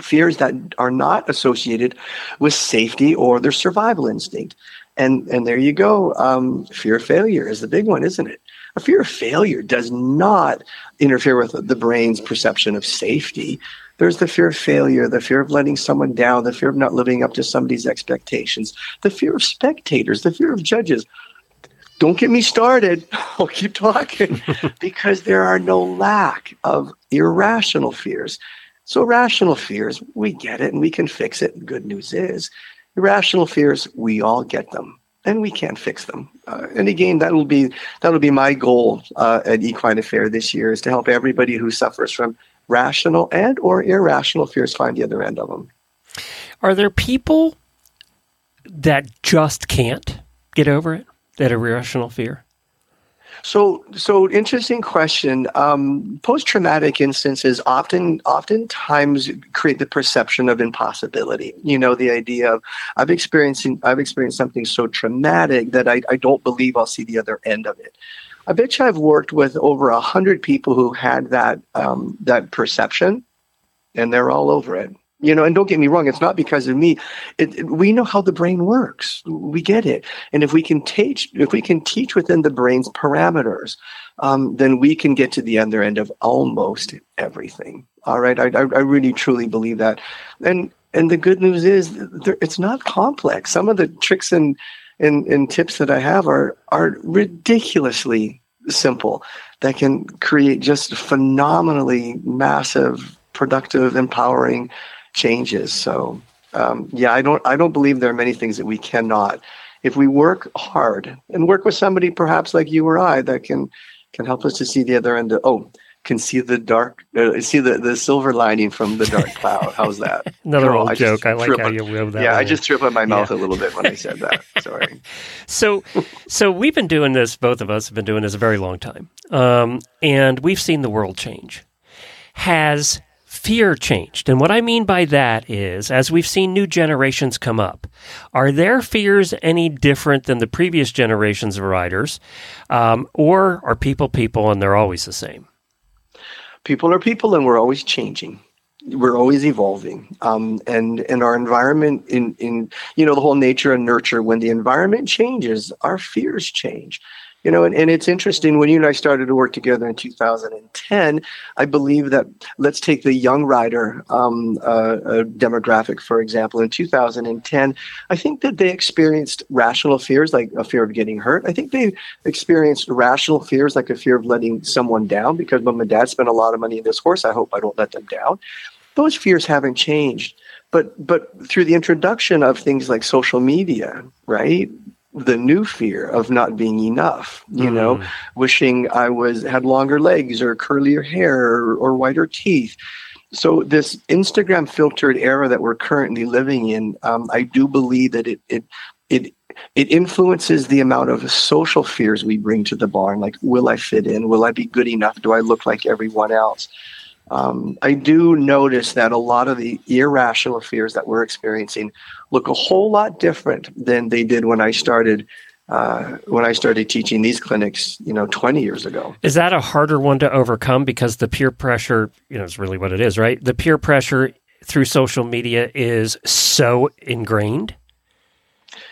Fears that are not associated with safety or their survival instinct. And and there you go. Um, fear of failure is the big one, isn't it? A fear of failure does not interfere with the brain's perception of safety. There's the fear of failure, the fear of letting someone down, the fear of not living up to somebody's expectations, the fear of spectators, the fear of judges. Don't get me started. I'll keep talking because there are no lack of irrational fears. So, rational fears, we get it and we can fix it. Good news is, irrational fears, we all get them and we can't fix them. Uh, and again, that will be that will be my goal uh, at Equine Affaire this year is to help everybody who suffers from rational and or irrational fears find the other end of them. Are there people that just can't get over it? That irrational fear? So, so interesting question. Um, post-traumatic instances often, oftentimes create the perception of impossibility. You know, the idea of I've experienced, I've experienced something so traumatic that I, I don't believe I'll see the other end of it. I bet you I've worked with over a hundred people who had that um, that perception, and they're all over it you know and don't get me wrong it's not because of me. It, it, we know how the brain works. We get it. And if we can teach if we can teach within the brain's parameters um, then we can get to the other end of almost everything. All right? I, I, I really truly believe that. And and the good news is it's not complex. Some of the tricks and and, and tips that I have are are ridiculously simple that can create just phenomenally massive, productive, empowering changes. So um, yeah, I don't I don't believe there are many things that we cannot. If we work hard and work with somebody perhaps like you or I that can can help us to see the other end of oh can see the dark uh, see the, the silver lining from the dark cloud how's that Another Cool. old I joke. I like how up you that. yeah one i just threw up in my mouth Yeah. a little bit when i said that sorry So, so we've been doing this. Both of us have been doing this a very long time, um, and we've seen the world change. Has fear changed? And what I mean by that is, as we've seen new generations come up, are their fears any different than the previous generations of riders, um, or are people people and they're always the same? people are people and we're always changing we're always evolving um, and and our environment in in you know the whole nature and nurture when the environment changes our fears change you know and, and it's interesting when you and i started to work together in 2010 i believe that let's take the young rider um, uh, uh, demographic for example. In 2010 i think that they experienced rational fears like a fear of getting hurt. I think they experienced rational fears like a fear of letting someone down because mom and dad spent a lot of money in this horse. I hope i don't let them down. Those fears haven't changed. But but through the introduction of things like social media right the new fear of not being enough you know wishing i was had longer legs or curlier hair or, or whiter teeth. So this instagram filtered era that we're currently living in um, i do believe that it it it it influences the amount of social fears we bring to the barn like will i fit in? Will i be good enough? Do i look like everyone else um, I do notice that a lot of the irrational fears that we're experiencing look a whole lot different than they did when I started uh, when I started teaching these clinics, you know, 20 years ago. Is that a harder one to overcome because the peer pressure, you know, is really what it is, right? The peer pressure through social media is so ingrained.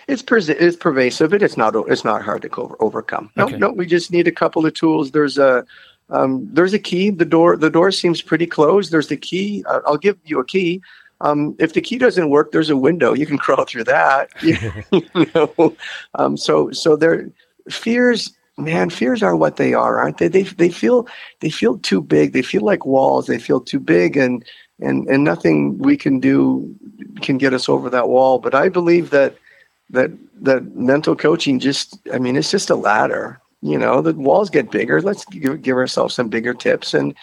It's pers- it's pervasive. It's not it's not hard to co- overcome. No, Okay. no, we just need a couple of tools. There's a um, there's a key. The door the door seems pretty closed. There's the key. Uh, I'll give you a key. Um, if the key doesn't work, there's a window. You can crawl through that. you know, um, so so there fears. Man, fears are what they are, aren't they? They they feel they feel too big. They feel like walls. They feel too big, and and and nothing we can do can get us over that wall. But I believe that that that mental coaching just i mean it's just a ladder you know the walls get bigger. Let's give, give ourselves some bigger tips. And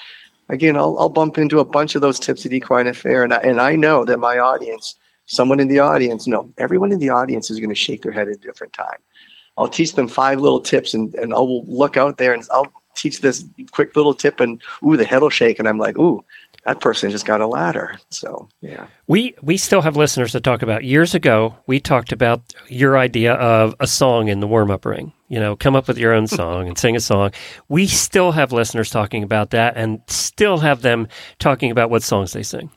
again I'll, I'll bump into a bunch of those tips at equine affaire. And I, and I know that my audience someone in the audience no everyone in the audience is going to shake their head at a different time. I'll teach them five little tips and, and i'll look out there and i'll teach this quick little tip and ooh the head will shake. And i'm like ooh that person just got a ladder. So yeah. We we still have listeners that talk about. Years ago. We talked about your idea of a song in the warm up ring. You know, come up with your own song and sing a song. We still have listeners talking about that, and still have them talking about what songs they sing.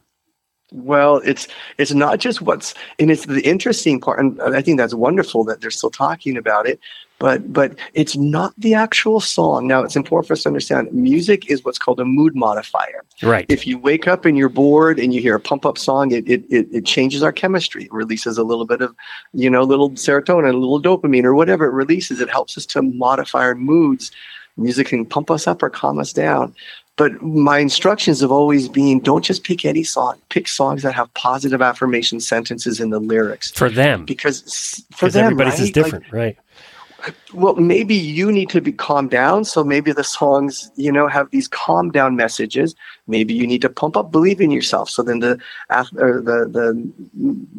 Well, it's it's not just what's and it's the interesting part, and I think that's wonderful that they're still talking about it. But but it's not the actual song. Now it's important for us to understand music is what's called a mood modifier. Right. If you wake up and you're bored and you hear a pump up song, it it, it it changes our chemistry. It releases a little bit of, you know, little serotonin, a little dopamine, or whatever it releases. It helps us to modify our moods. Music can pump us up or calm us down. But my instructions have always been don't just pick any song, pick songs that have positive affirmation sentences in the lyrics. For them. Because for them, everybody's is right? Like, different, right? Well, maybe you need to be calmed down. So maybe the songs, you know, have these calm down messages. Maybe you need to pump up, believe in yourself. So then the the the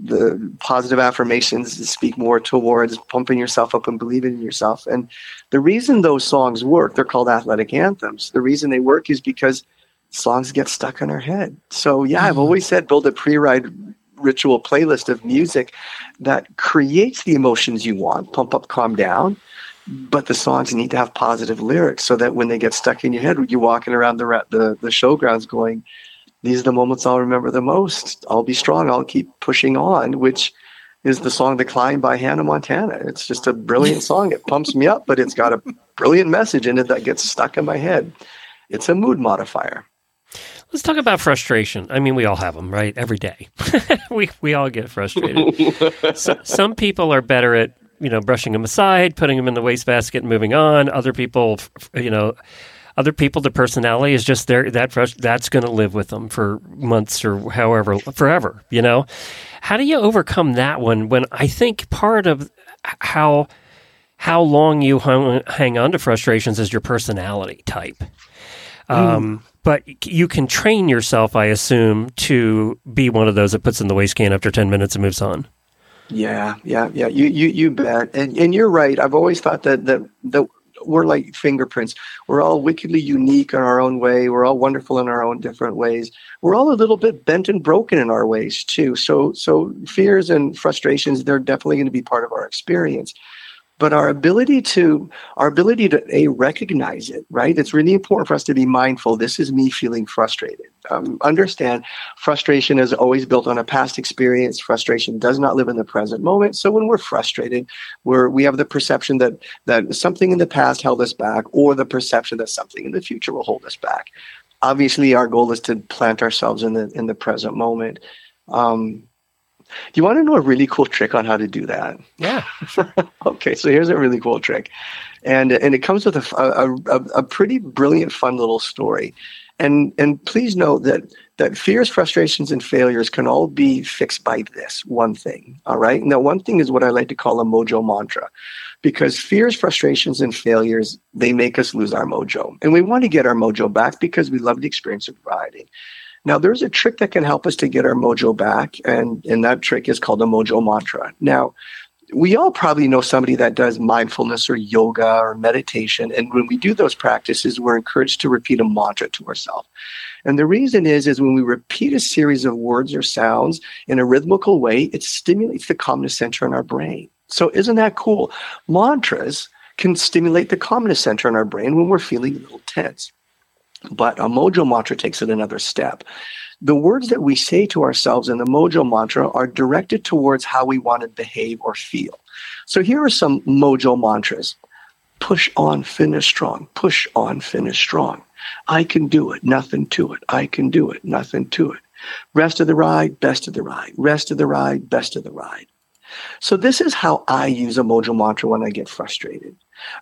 the positive affirmations speak more towards pumping yourself up and believing in yourself. And the reason those songs work, they're called athletic anthems. The reason they work is because songs get stuck in our head. So yeah, I've mm-hmm. always said build a pre-ride ritual playlist of music that creates the emotions you want, pump up, calm down. But the songs need to have positive lyrics so that when they get stuck in your head, you're walking around the the, the showgrounds going, "These are the moments I'll remember the most. I'll be strong. I'll keep pushing on." Which is the song "The Climb" by Hannah Montana. It's just a brilliant song. It pumps me up, but it's got a brilliant message in it that gets stuck in my head. It's a mood modifier. Let's talk about frustration. I mean, we all have them, right? Every day, we we all get frustrated. so, some people are better at you know, brushing them aside, putting them in the wastebasket, and moving on. Other people, you know, other people, the personality is just there. That fresh, that's going to live with them for months or however, forever. You know, how do you overcome that one? When I think part of how how long you hung, hang on to frustrations is your personality type. Um, mm. But you can train yourself, I assume, to be one of those that puts in the waste can after ten minutes and moves on. Yeah, yeah, yeah. You you you bet. And and you're right. I've always thought that that that we're like fingerprints. We're all wickedly unique in our own way. We're all wonderful in our own different ways. We're all a little bit bent and broken in our ways too. So so fears and frustrations, they're definitely going to be part of our experience but our ability to our ability to a recognize it right? It's really important for us to be mindful. This is me feeling frustrated. Um, understand frustration is always built on a past experience. Frustration does not live in the present moment. So when we're frustrated we're we have the perception that that something in the past held us back or the perception that something in the future will hold us back. Obviously our goal is to plant ourselves in the in the present moment. Um, do you want to know a really cool trick on how to do that? Yeah. okay, so here's a really cool trick, and and it comes with a, a, a, pretty brilliant, fun little story, and and please note that that fears, frustrations, and failures can all be fixed by this one thing. All right. Now, one thing is what I like to call a mojo mantra, because fears, frustrations, and failures they make us lose our mojo, and we want to get our mojo back because we love the experience of riding. Now, there's a trick that can help us to get our mojo back, and, and that trick is called a mojo mantra. Now, we all probably know somebody that does mindfulness or yoga or meditation. And when we do those practices, we're encouraged to repeat a mantra to ourselves. And the reason is, is when we repeat a series of words or sounds in a rhythmical way, it stimulates the calmness center in our brain. So isn't that cool? Mantras can stimulate the calmness center in our brain when we're feeling a little tense. But a mojo mantra takes it another step. The words that we say to ourselves in the mojo mantra are directed towards how we want to behave or feel. So here are some mojo mantras push on, finish strong, push on, finish strong. I can do it, nothing to it. I can do it, nothing to it. Rest of the ride, best of the ride. Rest of the ride, best of the ride. So this is how I use a mojo mantra when I get frustrated.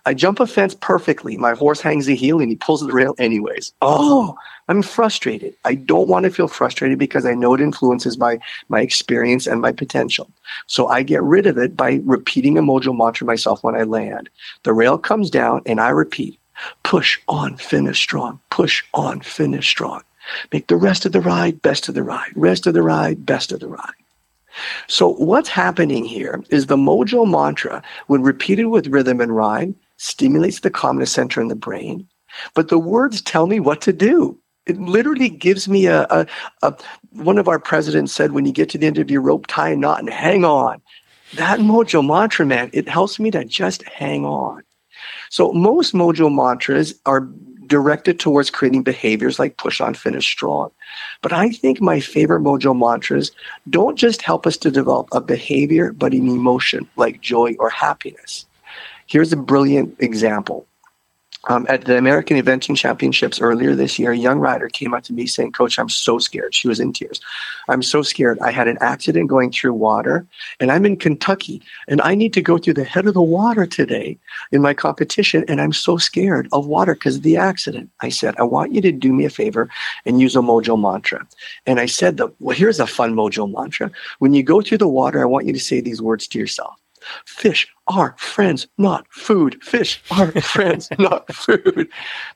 I jump a fence perfectly. My horse hangs a heel and he pulls the rail anyways. Oh, I'm frustrated. I don't want to feel frustrated because I know it influences my my experience and my potential. So I get rid of it by repeating a mojo mantra myself when I land. The rail comes down and I repeat, push on, finish strong, push on, finish strong. Make the rest of the ride best of the ride, rest of the ride, best of the ride. So what's happening here is the mojo mantra, when repeated with rhythm and rhyme, stimulates the calmness center in the brain. But the words tell me what to do. It literally gives me a, a, a one of our presidents said, when you get to the end of your rope, tie a knot and hang on. That mojo mantra, man, it helps me to just hang on. So most mojo mantras are directed towards creating behaviors like push on, finish strong. But I think my favorite mojo mantras don't just help us to develop a behavior, but an emotion like joy or happiness. Here's a brilliant example. Um, at the American Eventing Championships earlier this year, a young rider came up to me saying, Coach, I'm so scared. She was in tears. I'm so scared. I had an accident going through water, and I'm in Kentucky, and I need to go through the head of the water today in my competition, and I'm so scared of water because of the accident. I said, I want you to do me a favor and use a mojo mantra. And I said, Well, here's a fun mojo mantra. When you go through the water, I want you to say these words to yourself Fish are friends, not food. Fish are friends, not food.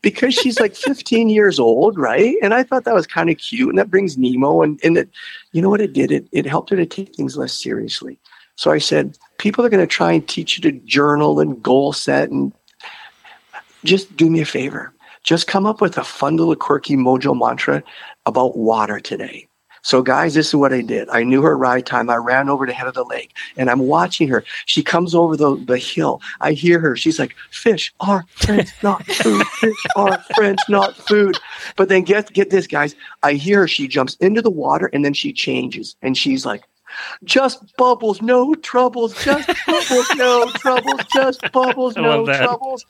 Because she's like 15 years old, right? And I thought that was kind of cute. And that brings Nemo. And, and you know what it did? It, it helped her to take things less seriously. So I said, people are going to try and teach you to journal and goal set. And just do me a favor. Just come up with a fun little quirky mojo mantra about water today. So, guys, this is what I did. I knew her ride time. I ran over to head of the lake and I'm watching her. She comes over the, the hill. I hear her. She's like, fish are friends, not food. Fish are friends, not food. But then get, get this, guys. I hear her. She jumps into the water and then she changes and she's like, just bubbles, no troubles, just bubbles, no troubles, just bubbles, no troubles.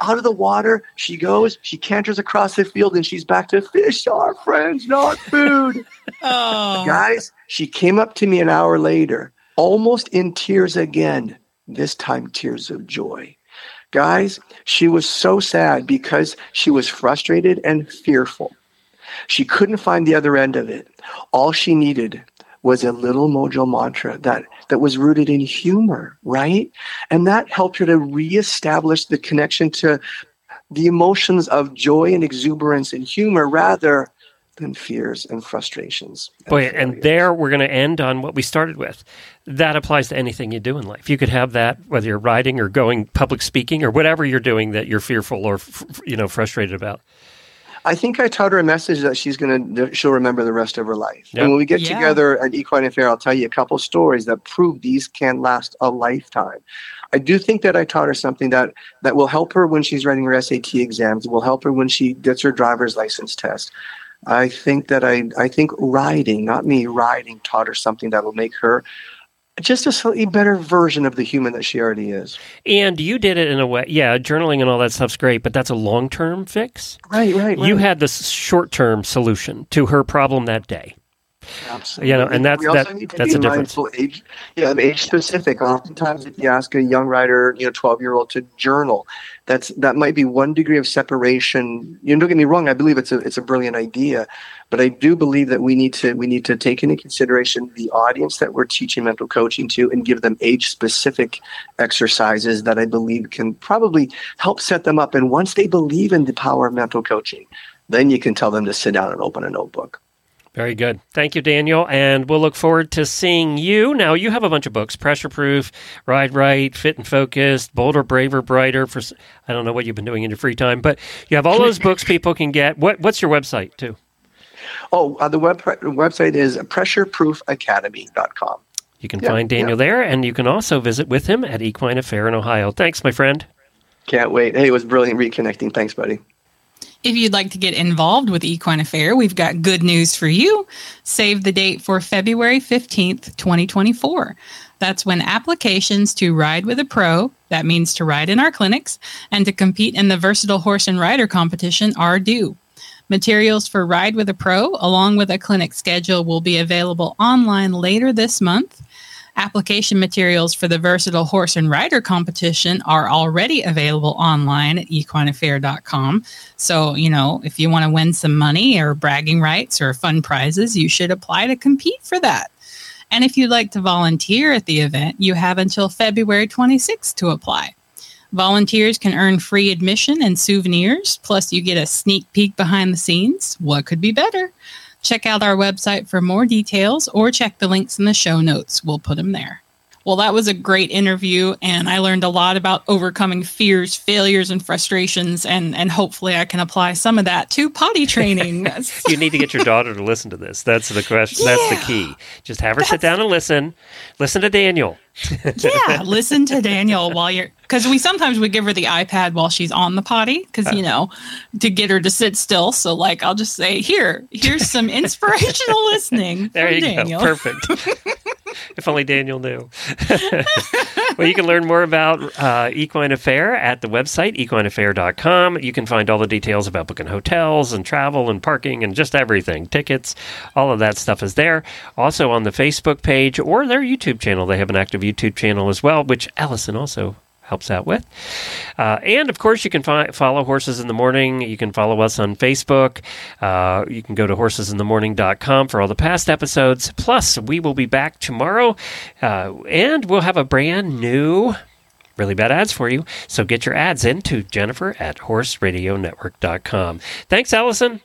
Out of the water she goes, she canters across the field, and she's back to fish are friends, not food. oh. Guys, she came up to me an hour later, almost in tears again. this time tears of joy. Guys, she was so sad because she was frustrated and fearful. She couldn't find the other end of it. All she needed was a little mojo mantra that, that was rooted in humor, right? And that helped her to reestablish the connection to the emotions of joy and exuberance and humor rather than fears and frustrations. And Boy, and there we're going to end on what we started with. That applies to anything you do in life. You could have that whether you're writing or going public speaking or whatever you're doing that you're fearful or you know frustrated about. I think I taught her a message that she's going to, she'll remember the rest of her life. Yep. And when we get Yeah. together at Equine Affaire, I'll tell you a couple stories that prove these can last a lifetime. I do think that I taught her something that, that will help her when she's writing her SAT exams, will help her when she gets her driver's license test. I think that I, I think riding, not me, riding taught her something that will make her just a slightly better version of the human that she already is. And you did it in a way, yeah, journaling and all that stuff's great, but that's a long term fix. Right, right, You had this short term solution to her problem that day. Absolutely. You know, and that's- that- that's a difference. Age, yeah, age specific. Oftentimes, if you ask a young writer, you know, twelve year old to journal, that's that might be one degree of separation. You know, don't get me wrong. I believe it's a it's a brilliant idea, but I do believe that we need to we need to take into consideration the audience that we're teaching mental coaching to, and give them age specific exercises that I believe can probably help set them up. And once they believe in the power of mental coaching, then you can tell them to sit down and open a notebook. Very good. Thank you, Daniel. And we'll look forward to seeing you. Now, you have a bunch of books Pressure Proof, Ride Right, Fit and Focused, Bolder, Braver, Brighter. For I don't know what you've been doing in your free time, but you have all those books people can get. What, what's your website, too? Oh, uh, the web website is pressureproofacademy.com. You can Yeah, find Daniel there, and you can also visit with him at Equine Affaire in Ohio. Thanks, my friend. Can't wait. Hey, it was brilliant reconnecting. Thanks, buddy. If you'd like to get involved with Equine Affaire, we've got good news for you. Save the date for February 15th, 2024. That's when applications to ride with a pro, that means to ride in our clinics, and to compete in the Versatile Horse and Rider competition are due. Materials for Ride with a Pro, along with a clinic schedule, will be available online later this month. Application materials for the Versatile Horse and Rider competition are already available online at equineaffaire.com. So, you know, if you want to win some money or bragging rights or fun prizes, you should apply to compete for that. And if you'd like to volunteer at the event, you have until February 26th to apply. Volunteers can earn free admission and souvenirs, plus, you get a sneak peek behind the scenes. What could be better? Check out our website for more details or check the links in the show notes. We'll put them there. Well, that was a great interview, and I learned a lot about overcoming fears, failures, and frustrations, and, and hopefully I can apply some of that to potty training. You need to get your daughter to listen to this. That's the question. That's the key. Just have her sit down and listen. Listen to Daniel. yeah, listen to Daniel while you're because we sometimes we give her the iPad while she's on the potty because you uh. know to get her to sit still. So like I'll just say here, here's some inspirational listening There you Daniel. go. Perfect. If only Daniel knew. well, you can learn more about uh, Equine Affaire at the website, equineaffaire.com. You can find all the details about booking hotels and travel and parking and just everything, tickets, all of that stuff is there. Also on the Facebook page or their YouTube channel. They have an active YouTube channel as well, which Allison also helps out with. Uh, and of course, you can fi- follow Horses in the Morning. You can follow us on Facebook. Uh, you can go to horsesinthemorning.com for all the past episodes. Plus, we will be back tomorrow uh, and we'll have a brand new. Really bad ads for you. So get your ads in to Jennifer at horseradionetwork.com. Thanks, Allison.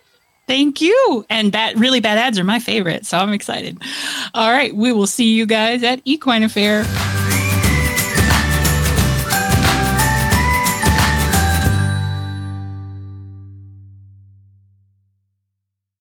Thank you. And bad, really bad ads are my favorite, so I'm excited. All right, we will see you guys at Equine Affaire.